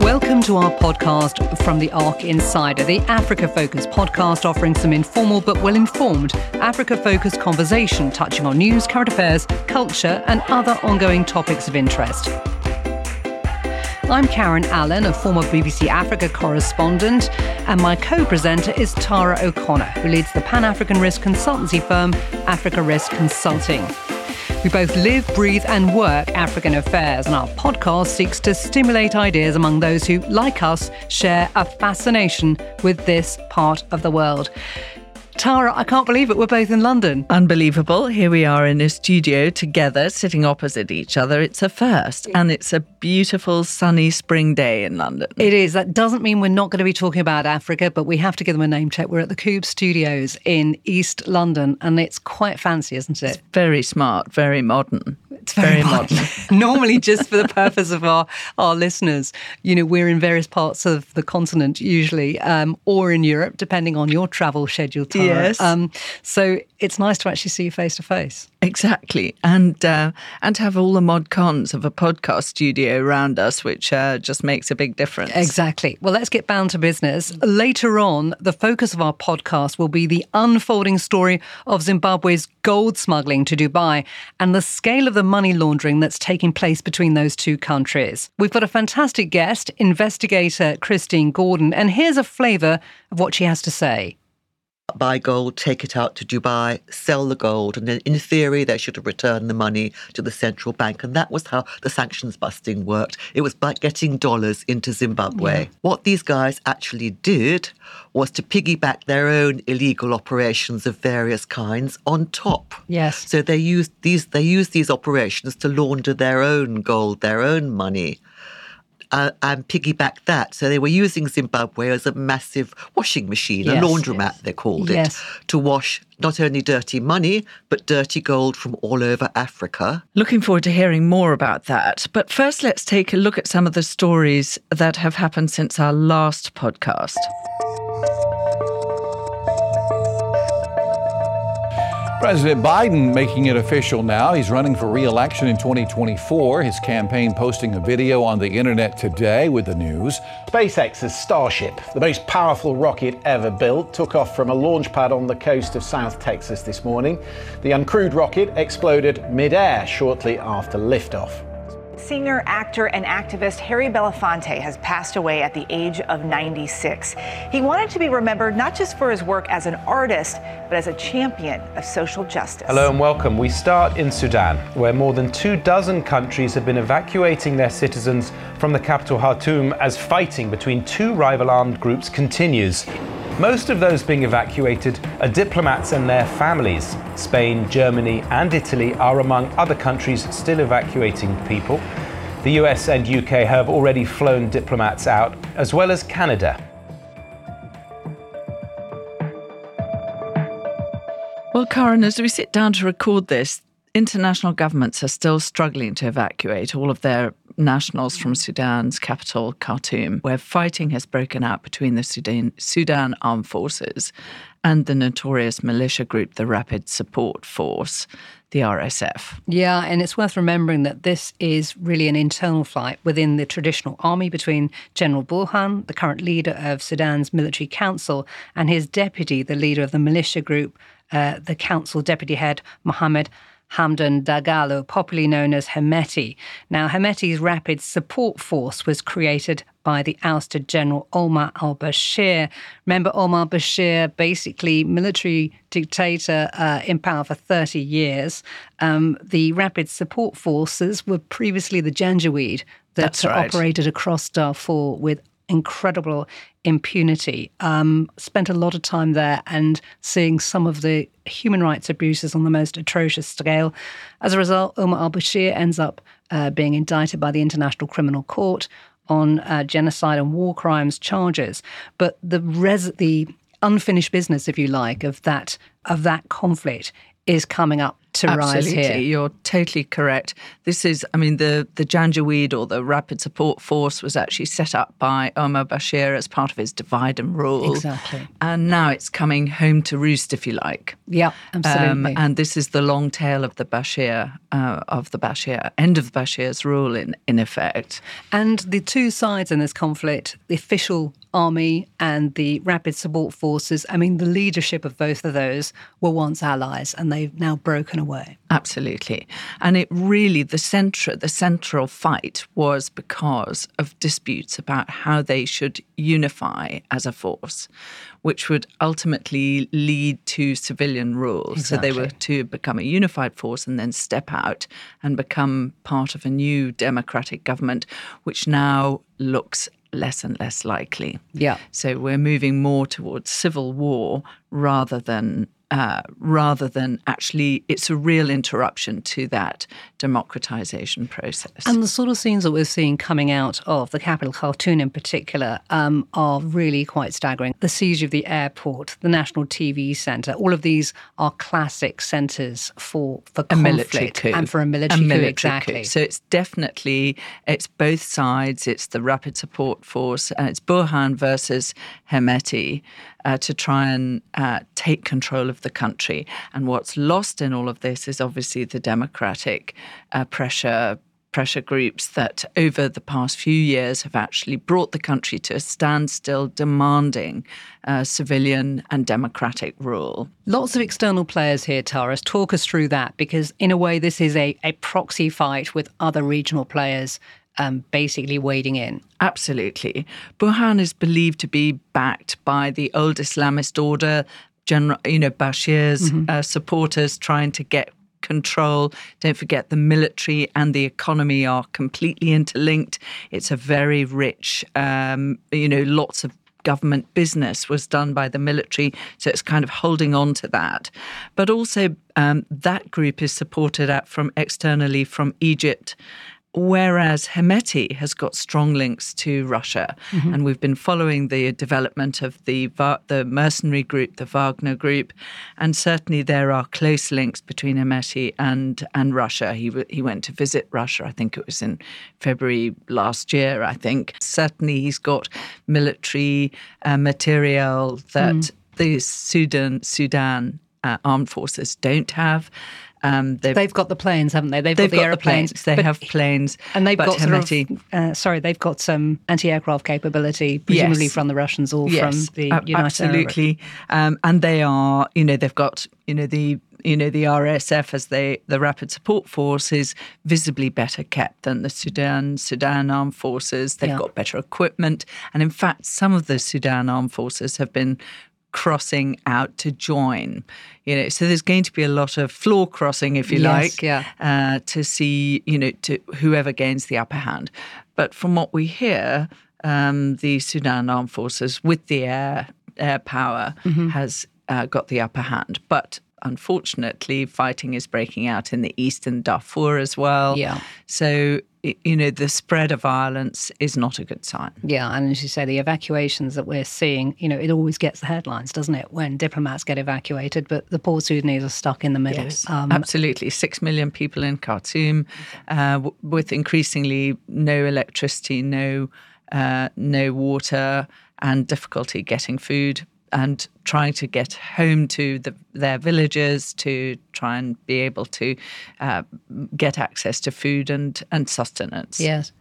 Welcome to our podcast from the ARC Insider, the Africa focused podcast offering some informal but well informed Africa focused conversation touching on news, current affairs, culture, and other ongoing topics of interest. I'm Karen Allen, a former BBC Africa correspondent, and my co presenter is Tara O'Connor, who leads the Pan African risk consultancy firm Africa Risk Consulting. We both live, breathe, and work African affairs, and our podcast seeks to stimulate ideas among those who, like us, share a fascination with this part of the world. Tara, I can't believe it. We're both in London. Unbelievable. Here we are in a studio together, sitting opposite each other. It's a first, and it's a beautiful sunny spring day in London. It is. That doesn't mean we're not going to be talking about Africa, but we have to give them a name check. We're at the Cube Studios in East London, and it's quite fancy, isn't it? It's very smart, very modern. It's very, very modern. Normally, just for the purpose of our, our listeners, you know, we're in various parts of the continent usually, um, or in Europe, depending on your travel schedule. Tara. Yes. Um, so it's nice to actually see you face to face. Exactly, and uh, and to have all the mod cons of a podcast studio around us, which uh, just makes a big difference. Exactly. Well, let's get bound to business. Later on, the focus of our podcast will be the unfolding story of Zimbabwe's gold smuggling to Dubai and the scale of the money laundering that's taking place between those two countries. We've got a fantastic guest, investigator Christine Gordon, and here's a flavour of what she has to say buy gold, take it out to Dubai, sell the gold, and then in theory they should have returned the money to the central bank. And that was how the sanctions busting worked. It was by getting dollars into Zimbabwe. Yeah. What these guys actually did was to piggyback their own illegal operations of various kinds on top. Yes. So they used these they used these operations to launder their own gold, their own money uh, and piggyback that. So they were using Zimbabwe as a massive washing machine, yes, a laundromat, yes. they called it, yes. to wash not only dirty money, but dirty gold from all over Africa. Looking forward to hearing more about that. But first, let's take a look at some of the stories that have happened since our last podcast. President Biden making it official now. He's running for re election in 2024. His campaign posting a video on the internet today with the news. SpaceX's Starship, the most powerful rocket ever built, took off from a launch pad on the coast of South Texas this morning. The uncrewed rocket exploded mid-air shortly after liftoff. Singer, actor, and activist Harry Belafonte has passed away at the age of 96. He wanted to be remembered not just for his work as an artist, but as a champion of social justice. Hello and welcome. We start in Sudan, where more than two dozen countries have been evacuating their citizens from the capital Khartoum as fighting between two rival armed groups continues. Most of those being evacuated are diplomats and their families. Spain, Germany, and Italy are among other countries still evacuating people. The US and UK have already flown diplomats out, as well as Canada. Well, Karen, as we sit down to record this, international governments are still struggling to evacuate all of their nationals from Sudan's capital, Khartoum, where fighting has broken out between the Sudan, Sudan Armed Forces and the notorious militia group, the Rapid Support Force, the RSF. Yeah, and it's worth remembering that this is really an internal fight within the traditional army between General Burhan, the current leader of Sudan's military council, and his deputy, the leader of the militia group, uh, the council deputy head, Mohammed Hamdan Dagalo, popularly known as Hemeti. Now, Hemeti's Rapid Support Force was created by the ousted General Omar al Bashir. Remember, Omar Bashir, basically military dictator uh, in power for 30 years. Um, the Rapid Support Forces were previously the Janjaweed that right. operated across Darfur with incredible impunity. Um, spent a lot of time there and seeing some of the human rights abuses on the most atrocious scale. As a result, Omar al Bashir ends up uh, being indicted by the International Criminal Court on uh, genocide and war crimes charges. But the res- the unfinished business, if you like, of that of that conflict is coming up to rise Absolutely, here. You're totally correct. This is, I mean, the the Janjaweed or the Rapid Support Force was actually set up by Omar Bashir as part of his divide and rule. Exactly. And now it's coming home to roost, if you like. Yeah, absolutely. Um, and this is the long tail of the Bashir, uh, of the Bashir, end of Bashir's rule in, in effect. And the two sides in this conflict, the official army and the rapid support forces, I mean, the leadership of both of those were once allies and they've now broken away. Absolutely. And it really, the central, the central fight was because of disputes about how they should unify as a force, which would ultimately lead to civilian rule. So they were to become a unified force and then step out and become part of a new democratic government, which now looks less and less likely. Yeah. So we're moving more towards civil war rather than uh, rather than actually it's a real interruption to that democratization process. And the sort of scenes that we're seeing coming out of the capital, Khartoum in particular, um, are really quite staggering. The siege of the airport, the National TV Centre, all of these are classic centres for, for a military conflict coup. and for a military, coup, military coup, exactly. coup. So it's definitely it's both sides. It's the Rapid Support Force and it's Burhan versus Hemeti uh, to try and uh, take control of the country. And what's lost in all of this is obviously the democratic uh, pressure pressure groups that over the past few years have actually brought the country to a standstill demanding uh, civilian and democratic rule. Lots of external players here, Taras. Talk us through that because, in a way, this is a, a proxy fight with other regional players um, basically wading in. Absolutely. Burhan is believed to be backed by the old Islamist order, General, you know, Bashir's uh, supporters trying to get control. Don't forget the military and the economy are completely interlinked. It's a very rich, um, you know, lots of government business was done by the military. So it's kind of holding on to that. But also, um, that group is supported out from externally from Egypt. Whereas Hemeti has got strong links to Russia, and we've been following the development of the the mercenary group, the Wagner group, and certainly there are close links between Hemeti and and Russia. He he went to visit Russia, I think it was in February last year. I think certainly he's got military uh, material that the Sudan Sudan uh, armed forces don't have. Um, they've They've got the planes, haven't they? They've, They've got the the aeroplanes. planes. They but- have planes, And they've got sort of, uh, sorry, they've got some anti-aircraft capability, presumably Yes. from the Russians or yes, from the United absolutely. Um, and they are, you know, they've got, you know, the you know the RSF as they the Rapid Support Force is visibly better kept than the Sudan Sudan Armed Forces. They've Yeah. got better equipment, and in fact, some of the Sudan Armed Forces have been crossing out to join you know so there's going to be a lot of floor crossing if you Yes, like yeah. uh, to see you know to whoever gains the upper hand but from what we hear um, the Sudan armed forces with the air air power Mm-hmm. has uh, got the upper hand but unfortunately fighting is breaking out in the eastern Darfur as well Yeah. so you know the spread of violence is not a good sign Yeah, and as you say, the evacuations that we're seeing, you know, it always gets the headlines, doesn't it, when diplomats get evacuated, but the poor Sudanese are stuck in the middle. Yes, Um, absolutely. Six million people in Khartoum, uh, w- with increasingly no electricity, no uh, no water, and difficulty getting food, and trying to get home to the, their villages to try and be able to uh, get access to food and and sustenance. Yes.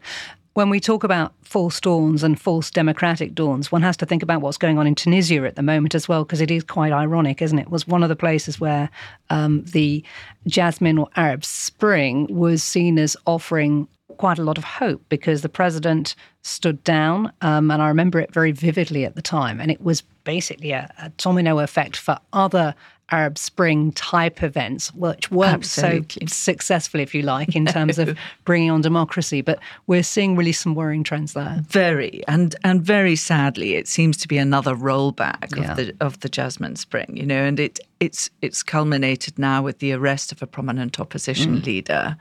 When we talk about false dawns and false democratic dawns, one has to think about what's going on in Tunisia at the moment as well, because it is quite ironic, isn't it? It was one of the places where um, the Jasmine or Arab Spring was seen as offering quite a lot of hope because the president stood down, um, and I remember it very vividly at the time, and it was basically a, a domino effect for other Arab Spring type events, which weren't Absolutely. so successful, if you like, in terms of bringing on democracy. But we're seeing really some worrying trends there. Very and and very sadly, it seems to be another rollback Yeah. of the of the Jasmine Spring, you know, and it it's it's culminated now with the arrest of a prominent opposition mm. leader,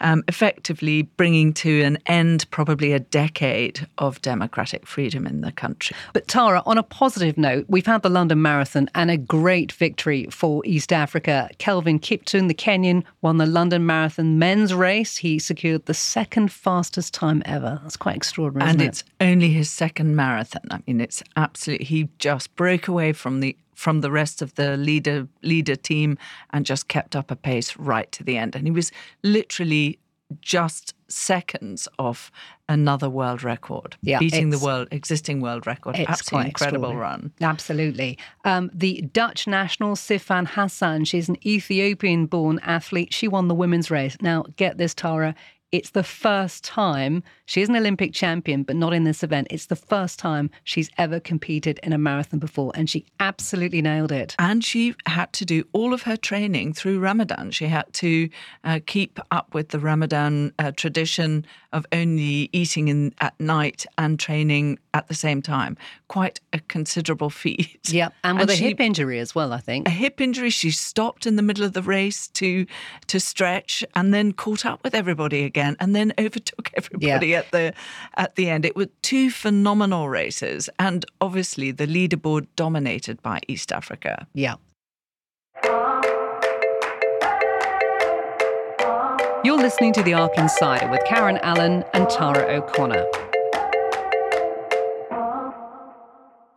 um, effectively bringing to an end probably a decade of democratic freedom in the country. But Tara, on a positive note, we've had the London Marathon and a great victory for East Africa. Kelvin Kiptum, the Kenyan, won the London Marathon men's race. He secured the second fastest time ever. That's quite extraordinary, and it? it's only his second marathon. I mean, it's absolutely. He just broke away from the from the rest of the leader leader team and just kept up a pace right to the end. And he was literally just seconds off another world record, yeah, beating the world existing world record. It's Absolutely incredible run. Absolutely. Um, the Dutch national Sifan Hassan, she's an Ethiopian-born athlete. She won the women's race. Now, get this, Tara. It's the first time she is an Olympic champion, but not in this event. It's the first time she's ever competed in a marathon before, and she absolutely nailed it. And she had to do all of her training through Ramadan. She had to uh, keep up with the Ramadan uh, tradition of only eating in, at night and training at the same time. Quite a considerable feat. Yeah, and with and a she, hip injury as well, I think. A hip injury. She stopped in the middle of the race to to stretch, and then caught up with everybody again, and then overtook everybody yeah. at the at the end. It were two phenomenal races, and obviously the leaderboard dominated by East Africa. Yeah. You're listening to The Arc Insider with Karen Allen and Tara O'Connor.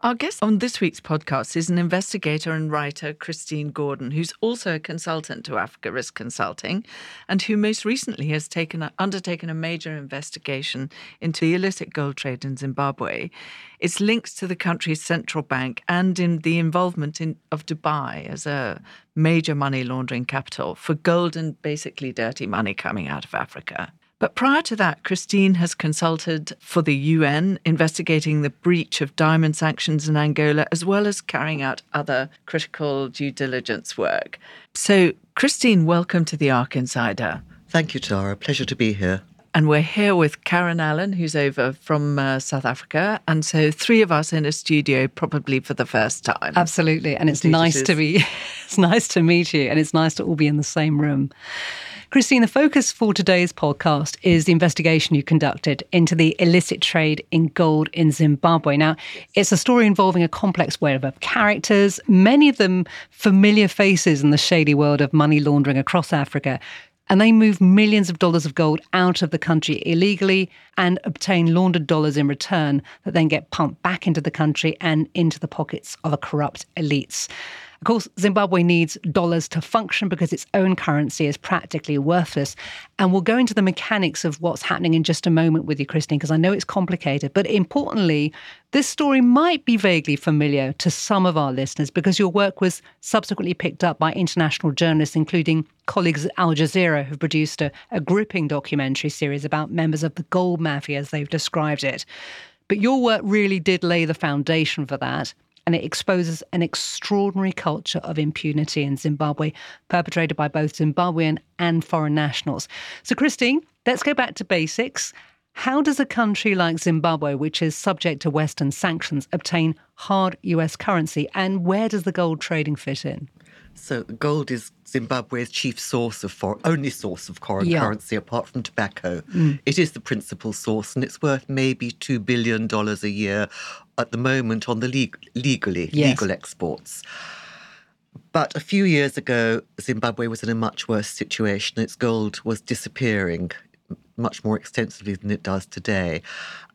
Our guest on this week's podcast is an investigator and writer, Christine Gordon, who's also a consultant to Africa Risk Consulting, and who most recently has taken a, undertaken a major investigation into the illicit gold trade in Zimbabwe, its links to the country's central bank, and in the involvement in, of Dubai as a major money laundering capital for gold and basically dirty money coming out of Africa. But prior to that, Christine has consulted for the UN, investigating the breach of diamond sanctions in Angola, as well as carrying out other critical due diligence work. So, Christine, welcome to the Arc Insider. Thank you, Tara. Pleasure to be here. And we're here with Karen Allen, who's over from uh, South Africa. And so, three of us in a studio, probably for the first time. Absolutely. And it's Indeed nice it to be, it's nice to meet you. And it's nice to all be in the same room. Christine, the focus for today's podcast is the investigation you conducted into the illicit trade in gold in Zimbabwe. Now, it's a story involving a complex web of characters, many of them familiar faces in the shady world of money laundering across Africa. And they move millions of dollars of gold out of the country illegally and obtain laundered dollars in return that then get pumped back into the country and into the pockets of a corrupt elites. Of course, Zimbabwe needs dollars to function because its own currency is practically worthless. And we'll go into the mechanics of what's happening in just a moment with you, Christine, because I know it's complicated. But importantly, this story might be vaguely familiar to some of our listeners because your work was subsequently picked up by international journalists, including colleagues at Al Jazeera, who've produced a, a gripping documentary series about members of the gold mafia, as they've described it. But your work really did lay the foundation for that and it exposes an extraordinary culture of impunity in Zimbabwe, perpetrated by both Zimbabwean and foreign nationals. So, Christine, let's go back to basics. How does a country like Zimbabwe, which is subject to Western sanctions, obtain hard US currency? And where does the gold trading fit in? So gold is Zimbabwe's chief source of foreign, only source of foreign yeah. currency apart from tobacco. Mm. It is the principal source, and it's worth maybe two billion dollars a year at the moment on the legally yes. legal exports. But a few years ago, Zimbabwe was in a much worse situation. Its gold was disappearing much more extensively than it does today,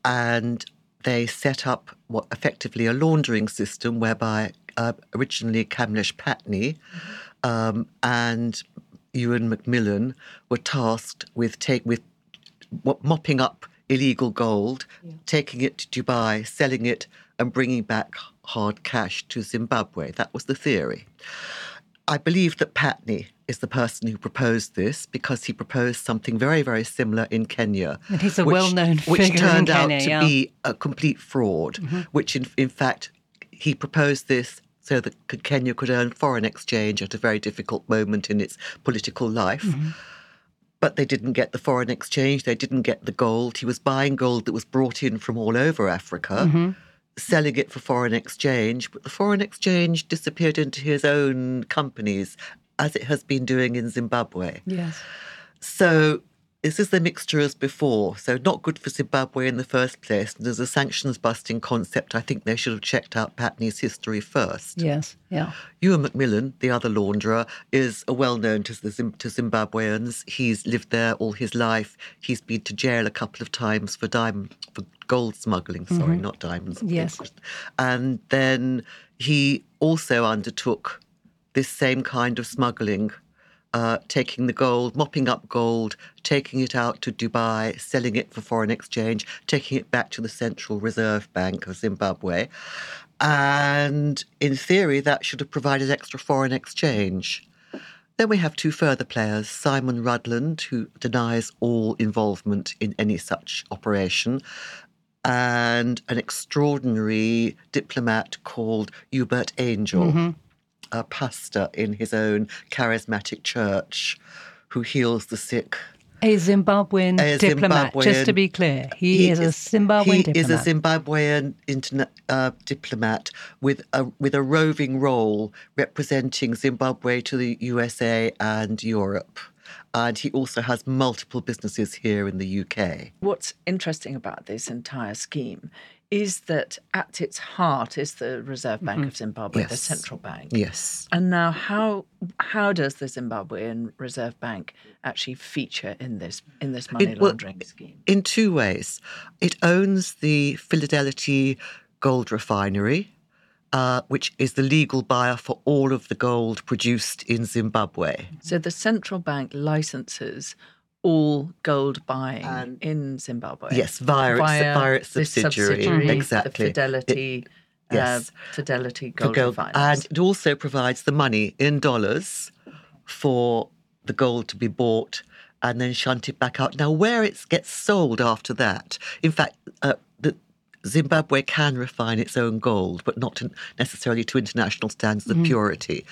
and they set up what effectively a laundering system whereby uh, originally Kamlesh Patni um, and Ewan Macmillan were tasked with take with mopping up illegal gold, yeah. taking it to Dubai, selling it, and bringing back hard cash to Zimbabwe. That was the theory. I believe that Patni is the person who proposed this because he proposed something very, very similar in Kenya. And he's a which, well-known figure Which turned in Kenya, out to yeah. be a complete fraud, mm-hmm. which in, in fact, he proposed this so that Kenya could earn foreign exchange at a very difficult moment in its political life. Mm-hmm. But they didn't get the foreign exchange, they didn't get the gold. He was buying gold that was brought in from all over Africa. Mm-hmm selling it for foreign exchange, but the foreign exchange disappeared into his own companies, as it has been doing in Zimbabwe. Yes. So this is the mixture as before. So not good for Zimbabwe in the first place. And as a sanctions busting concept, I think they should have checked out Patni's history first. Yes. Yeah. Ewan Macmillan, the other launderer, is well known to, the, to Zimbabweans. He's lived there all his life. He's been to jail a couple of times for diamond for gold smuggling. Sorry, mm-hmm. not diamonds. Yes. And then he also undertook this same kind of smuggling uh, taking the gold, mopping up gold, taking it out to Dubai, selling it for foreign exchange, taking it back to the Central Reserve Bank of Zimbabwe. And in theory, that should have provided extra foreign exchange. Then we have two further players Simon Rudland, who denies all involvement in any such operation, and an extraordinary diplomat called Uebert Angel a pastor in his own charismatic church who heals the sick. A Zimbabwean A diplomat, just to be clear. He, is, a Zimbabwean he diplomat. is a Zimbabwean interna- uh, diplomat with a with a roving role representing Zimbabwe to the USA and Europe, and he also has multiple businesses here in the UK. What's interesting about this entire scheme is that at its heart is the Reserve Bank of Zimbabwe, the central bank. Yes. And now, how how does the Zimbabwean Reserve Bank actually feature in this in this money It- well, laundering scheme? in two ways. It owns the Philadelphia Gold Refinery, uh, which is the legal buyer for all of the gold produced in Zimbabwe. So the central bank licenses all gold buying And- in Zimbabwe. Yes, via its- via its subsidiary, the exactly. Fidelity, yes. uh, Fidelity Gold, gold. And it also provides the money in dollars for the gold to be bought and then shunted back out. Now, where it gets sold after that, in fact, uh, the, Zimbabwe can refine its own gold, but not to, necessarily to international standards of purity.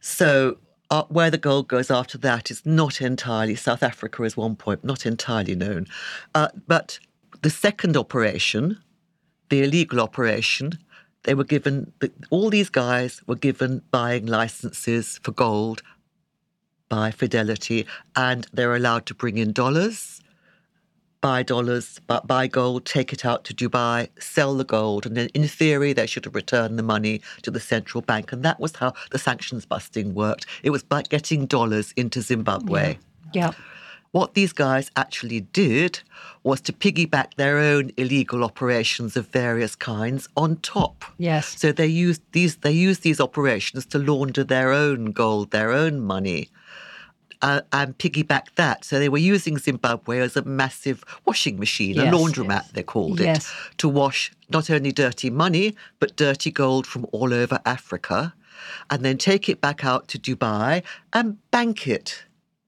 So, uh, where the gold goes after that is not entirely. South Africa is one point, not entirely known. Uh, but the second operation, the illegal operation, they were given, all these guys were given buying licenses for gold by Fidelity, and they're allowed to bring in dollars, buy dollars, bu- buy gold, take it out to Dubai, sell the gold, and then in theory they should have returned the money to the central bank. And that was how the sanctions busting worked. It was by getting dollars into Zimbabwe. yeah. What these guys actually did was to piggyback their own illegal operations of various kinds on top. Yes. So they used these they used these operations to launder their own gold, their own money. Uh, and piggyback that. So they were using Zimbabwe as a massive washing machine, Yes. a laundromat, they called Yes. it, to wash not only dirty money, but dirty gold from all over Africa, and then take it back out to Dubai and bank it.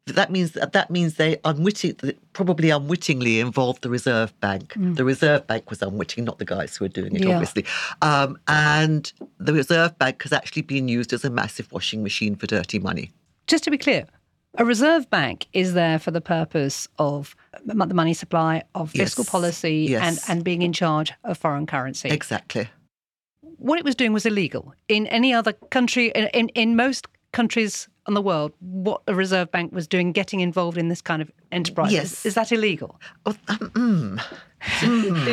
That means that means they unwitting, probably unwittingly involved the Reserve Bank. The Reserve Bank was unwitting, not the guys who were doing it, Mm. Yeah. obviously. Um, and the Reserve Bank has actually been used as a massive washing machine for dirty money. Just to be clear, a reserve bank is there for the purpose of the money supply, of fiscal Yes. policy, Yes. and, and being in charge of foreign currency. Exactly. what it was doing was illegal. In any other country, in, in, in most countries in the world, what the Reserve Bank was doing, getting involved in this kind of enterprise, Yes. is, is that illegal? Oh, um, mm. it's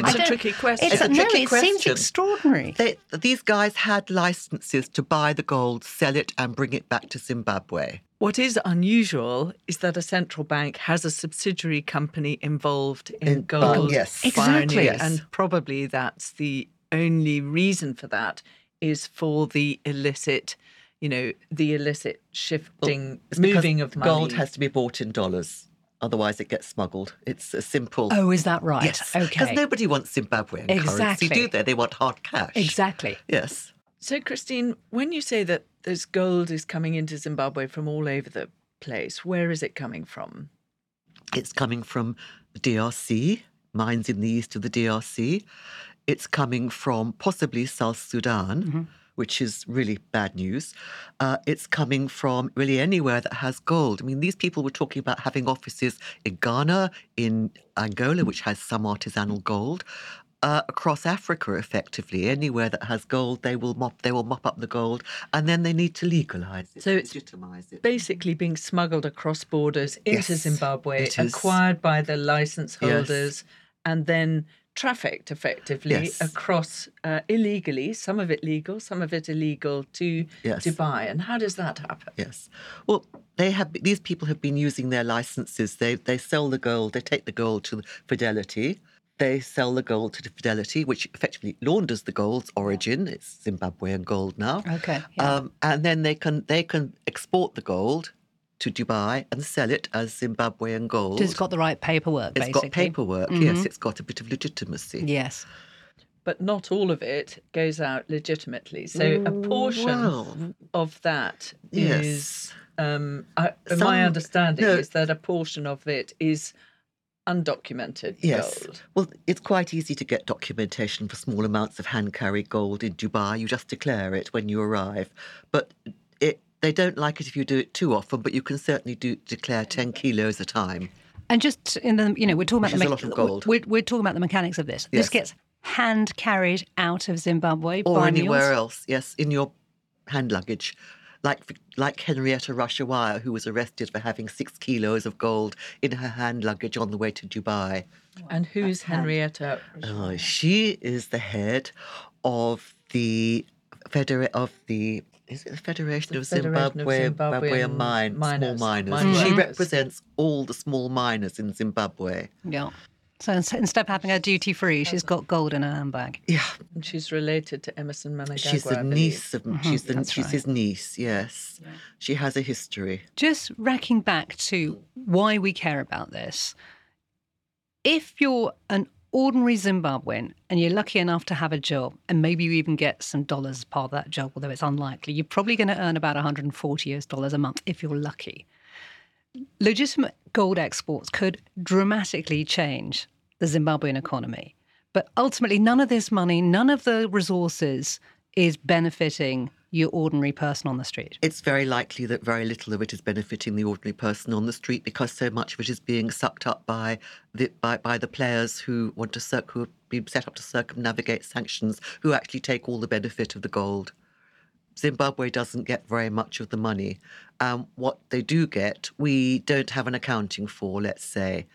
I a don't- tricky question. It's, It's a no, tricky it seems extraordinary. They, these guys had licenses to buy the gold, sell it, and bring it back to Zimbabwe. What is unusual is that a central bank has a subsidiary company involved in, In- gold yes. Exactly. Yes. and probably that's the only reason for that is for the illicit, you know, the illicit shifting, It's because moving of money. Gold has to be bought in dollars, otherwise it gets smuggled. It's a simple. Oh, is that right? yes. Okay. Because nobody wants Zimbabwean Exactly. currency, do they? They want hard cash. exactly. Yes. So, Christine, when you say that this gold is coming into Zimbabwe from all over the place, where is it coming from? It's coming from the DRC, mines in the east of the DRC. It's coming from possibly South Sudan, which is really bad news. Uh, it's coming from really anywhere that has gold. I mean, these people were talking about having offices in Ghana, in Angola, which has some artisanal gold. Uh, across Africa, effectively, anywhere that has gold, they will mop they will mop up the gold, and then they need to legalise it, So it's legitimise it. Basically, being smuggled across borders into Yes, Zimbabwe, acquired by the license Yes. holders, and then trafficked effectively Yes. across uh, illegally, some of it legal, some of it illegal, to Yes. Dubai. And how does that happen? Yes. Well, they have these people have been using their licenses. They they sell the gold. They take the gold to Fidelity. They sell the gold to Fidelity, which effectively launders the gold's origin. It's Zimbabwean gold now. Okay, yeah. Um, and then they can they can export the gold to Dubai and sell it as Zimbabwean gold. It's got the right paperwork, It's basically. got paperwork. Yes, it's got a bit of legitimacy. Yes. But not all of it goes out legitimately. So a portion well, of that Yes. is. Um, I, Some- my understanding no. is that a portion of it is undocumented Yes. gold. Well, it's quite easy to get documentation for small amounts of hand carried gold in Dubai. You just declare it when you arrive. But it they don't like it if you do it too often, but you can certainly do declare 10 kilos a time. And just in the, you know, we're talking about the is a lot of gold. We're, we're talking about the mechanics of this. This gets hand carried out of Zimbabwe Or by anywhere mules. else, yes, in your hand luggage. Like like Henrietta Rushwaya, who was arrested for having six kilos of gold in her hand luggage on the way to Dubai. And who's Henrietta? Oh, she is the head of the federa- of the is it the Federation of Federation of Zimbabwe Zimbabwean Zimbabwean mine, miners, small miners. miners. She represents all the small miners in Zimbabwe. Yeah. So instead of having her duty free, she's got gold in her handbag. Yeah, And she's related to Emmerson Mnangagwa. she's the believe. niece of mm-hmm. she's the that's she's right. his niece. Yes, she has a history. Just racking back to why we care about this. If you're an ordinary Zimbabwean and you're lucky enough to have a job, and maybe you even get some dollars as part of that job, although it's unlikely, you're probably going to earn about 140 US dollars a month if you're lucky. Legitimate gold exports could dramatically change the Zimbabwean economy. But ultimately, none of this money, none of the resources is benefiting your ordinary person on the street. It's very likely that very little of it is benefiting the ordinary person on the street because so much of it is being sucked up by the by, by the players who want to circ- who have been set up to circumnavigate sanctions, who actually take all the benefit of the gold. Zimbabwe doesn't get very much of the money. Um, what they do get, we don't have an accounting for. Let's say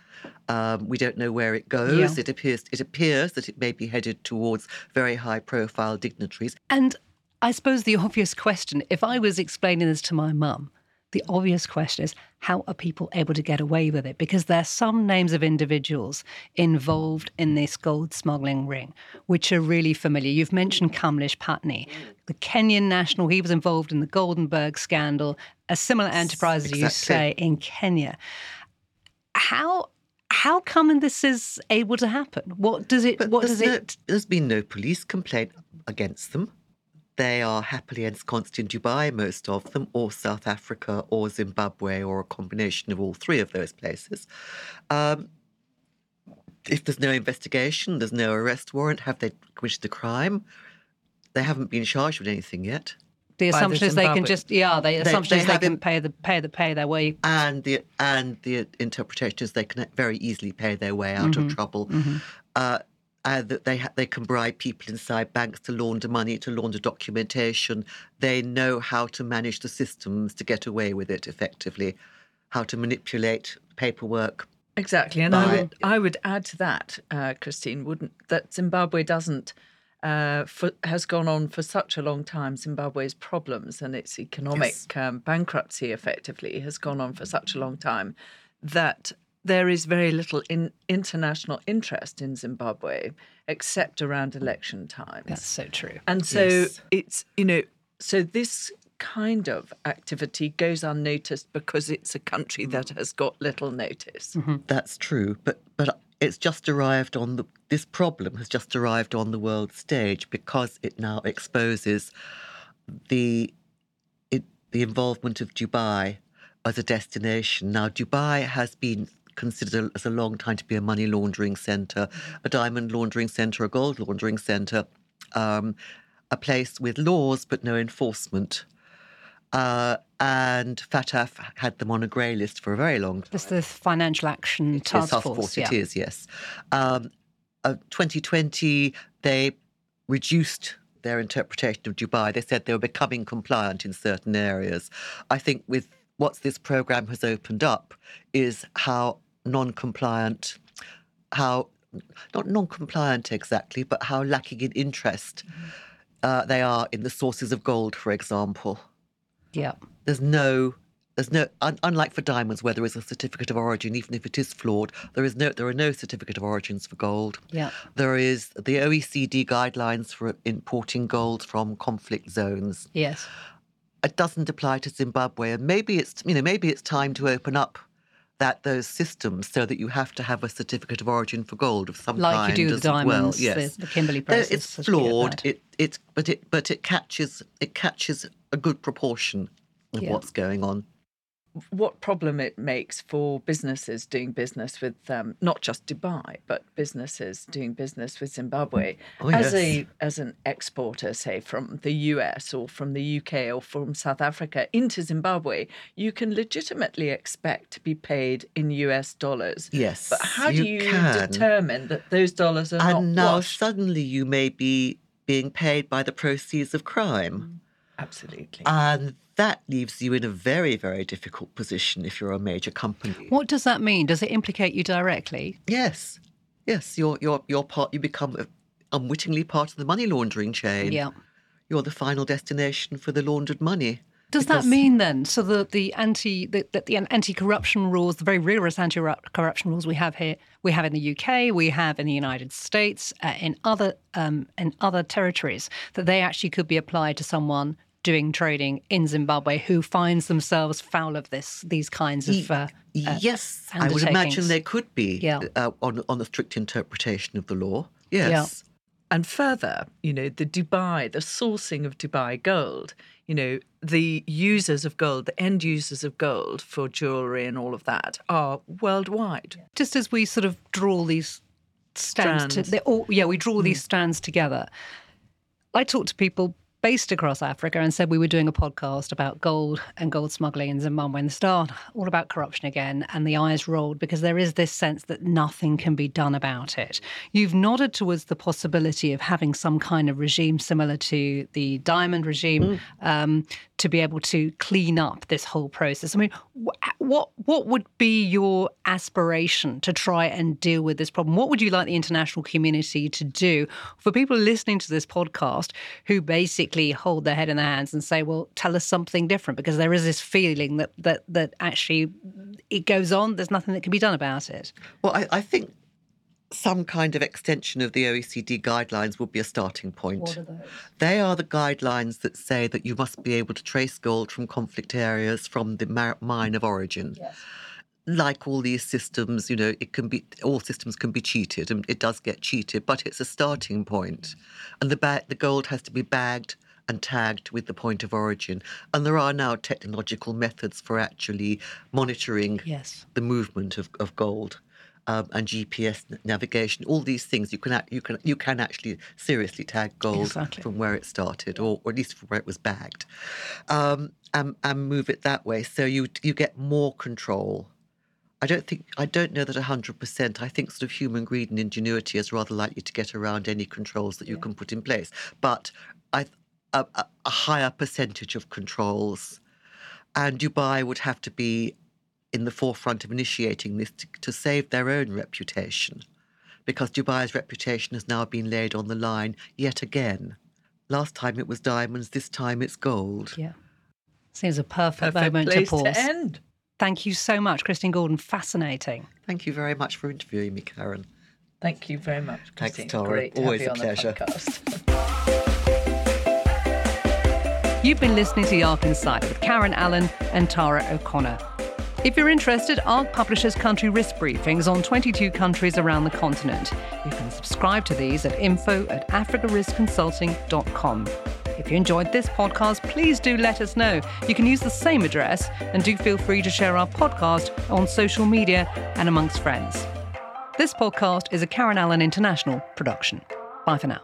um, we don't know where it goes. Yeah. It appears it appears that it may be headed towards very high-profile dignitaries. And I suppose the obvious question, if I was explaining this to my mum, the obvious question is how are people able to get away with it? Because there are some names of individuals involved in this gold smuggling ring, which are really familiar. You've mentioned Kamlesh Patni, the Kenyan national. He was involved in the Goldenberg scandal, a similar enterprise, as you say, in Kenya. How how come this is able to happen? What does it? But what does no- it? there's been no police complaint against them. They are happily ensconced in Dubai, most of them, or South Africa, or Zimbabwe, or a combination of all three of those places. Um, if there's no investigation, there's no arrest warrant, have they committed the crime? They haven't been charged with anything yet. The By the assumption is they can just yeah. The assumption they is they can pay the pay the pay their way. and the and the interpretation is they can very easily pay their way out of trouble. Uh, and that they ha- they can bribe people inside banks to launder money, to launder documentation. They know how to manage the systems to get away with it effectively, how to manipulate paperwork. Exactly, and I would I would add to that, uh, Christine, wouldn't that Zimbabwe doesn't uh, for, has gone on for such a long time. Zimbabwe's problems and its economic um, bankruptcy, effectively, has gone on for such a long time that there is very little in international interest in Zimbabwe except around election times. That's so true. And so Yes. it's, you know, so this kind of activity goes unnoticed because it's a country mm-hmm. that has got little notice. Mm-hmm. That's true, but but it's just arrived on the this problem has just arrived on the world stage because it now exposes the it, the involvement of Dubai as a destination. Now, Dubai has been considered as a long time to be a money laundering center, a diamond laundering center, a gold laundering center, um, a place with laws but no enforcement. Uh, and FATF had them on a grey list for a very long time. It's the Financial Action Task Yes, Force. It yeah. is, yes. Um, uh, 2020, they reduced their interpretation of Dubai. They said they were becoming compliant in certain areas. I think with what this program has opened up is how non-compliant, how not non-compliant exactly, but how lacking in interest uh, they are in the sources of gold, for example. Yeah. There's no there's no un, unlike for diamonds where there is a certificate of origin even if it is flawed there is no there are no certificate of origins for gold Yeah. there is the OECD guidelines for importing gold from conflict zones Yes. it doesn't apply to Zimbabwe and maybe it's you know maybe it's time to open up that those systems so that you have to have a certificate of origin for gold of some Like you do with as diamonds, well yes the Kimberley Though process it's flawed it it but it but it catches it catches a good proportion of Yeah. what's going on what problem it makes for businesses doing business with um, not just Dubai, but businesses doing business with Zimbabwe Oh, as yes. a as an exporter, say from the US or from the UK or from South Africa into Zimbabwe, you can legitimately expect to be paid in US dollars. Yes, but how do you you can. determine that those dollars are and not now washed? suddenly you may be being paid by the proceeds of crime. Absolutely. And that leaves you in a very, very difficult position if you're a major company. What does that mean? Does it implicate you directly? Yes. Yes, you're you're you're part you become unwittingly part of the money laundering chain. Yeah. You're the final destination for the laundered money. Does that mean then, so the the anti the, the, the anti-corruption rules, the very rigorous anti-corruption rules we have here, we have in the UK, we have in the United States, uh, in other um, in other territories, that they actually could be applied to someone doing trading in Zimbabwe who finds themselves foul of this these kinds of uh, uh, yes, I would imagine there could be Yeah. uh, on on the strict interpretation of the law. Yes. And further, you know, the Dubai, the sourcing of Dubai gold, you know, the users of gold, the end users of gold for jewelry and all of that are worldwide. just as we sort of draw these stands, Strands. To, all, yeah, we draw these strands together. I talk to people based across Africa and said we were doing a podcast about gold and gold smuggling in Zimbabwe and the start all about corruption again and the eyes rolled because there is this sense that nothing can be done about it. You've nodded towards the possibility of having some kind of regime similar to the diamond regime um, to be able to clean up this whole process. I mean, wh- what what would be your aspiration to try and deal with this problem? What would you like the international community to do for people listening to this podcast who basically hold their head in their hands and say, "Well, tell us something different," because there is this feeling that that that actually it goes on. There's nothing that can be done about it. Well, I, I think some kind of extension of the OECD guidelines would be a starting point. What are those? They are the guidelines that say that you must be able to trace gold from conflict areas from the mine of origin. Yes. Like all these systems, you know, it can be all systems can be cheated, and it does get cheated, but it's a starting point. And the ba- the gold has to be bagged and tagged with the point of origin. And there are now technological methods for actually monitoring Yes. the movement of, of gold um, and GPS navigation. All these things you can you can you can actually seriously tag gold Exactly. from where it started, or, or at least from where it was bagged, um, and, and move it that way. So you you get more control. I don't think I don't know that hundred percent. I think sort of human greed and ingenuity is rather likely to get around any controls that you can put in place. But a, a, a higher percentage of controls, and Dubai would have to be in the forefront of initiating this to, to save their own reputation, because Dubai's reputation has now been laid on the line yet again. Last time it was diamonds, this time it's gold. Yeah. Seems a perfect, Perfect moment place to pause. to end. Thank you so much, Christine Gordon. Fascinating. Thank you very much for interviewing me, Karen. Thank you very much, Thanks, Tara. Great to Always have a on pleasure. You've been listening to Arc Insider with Karen Allen and Tara O'Connor. If you're interested, ARC publishes country risk briefings on 22 countries around the continent. You can subscribe to these at info at africariskconsulting.com. If you enjoyed this podcast, please do let us know. You can use the same address and do feel free to share our podcast on social media and amongst friends. This podcast is a Karen Allen International production. Bye for now.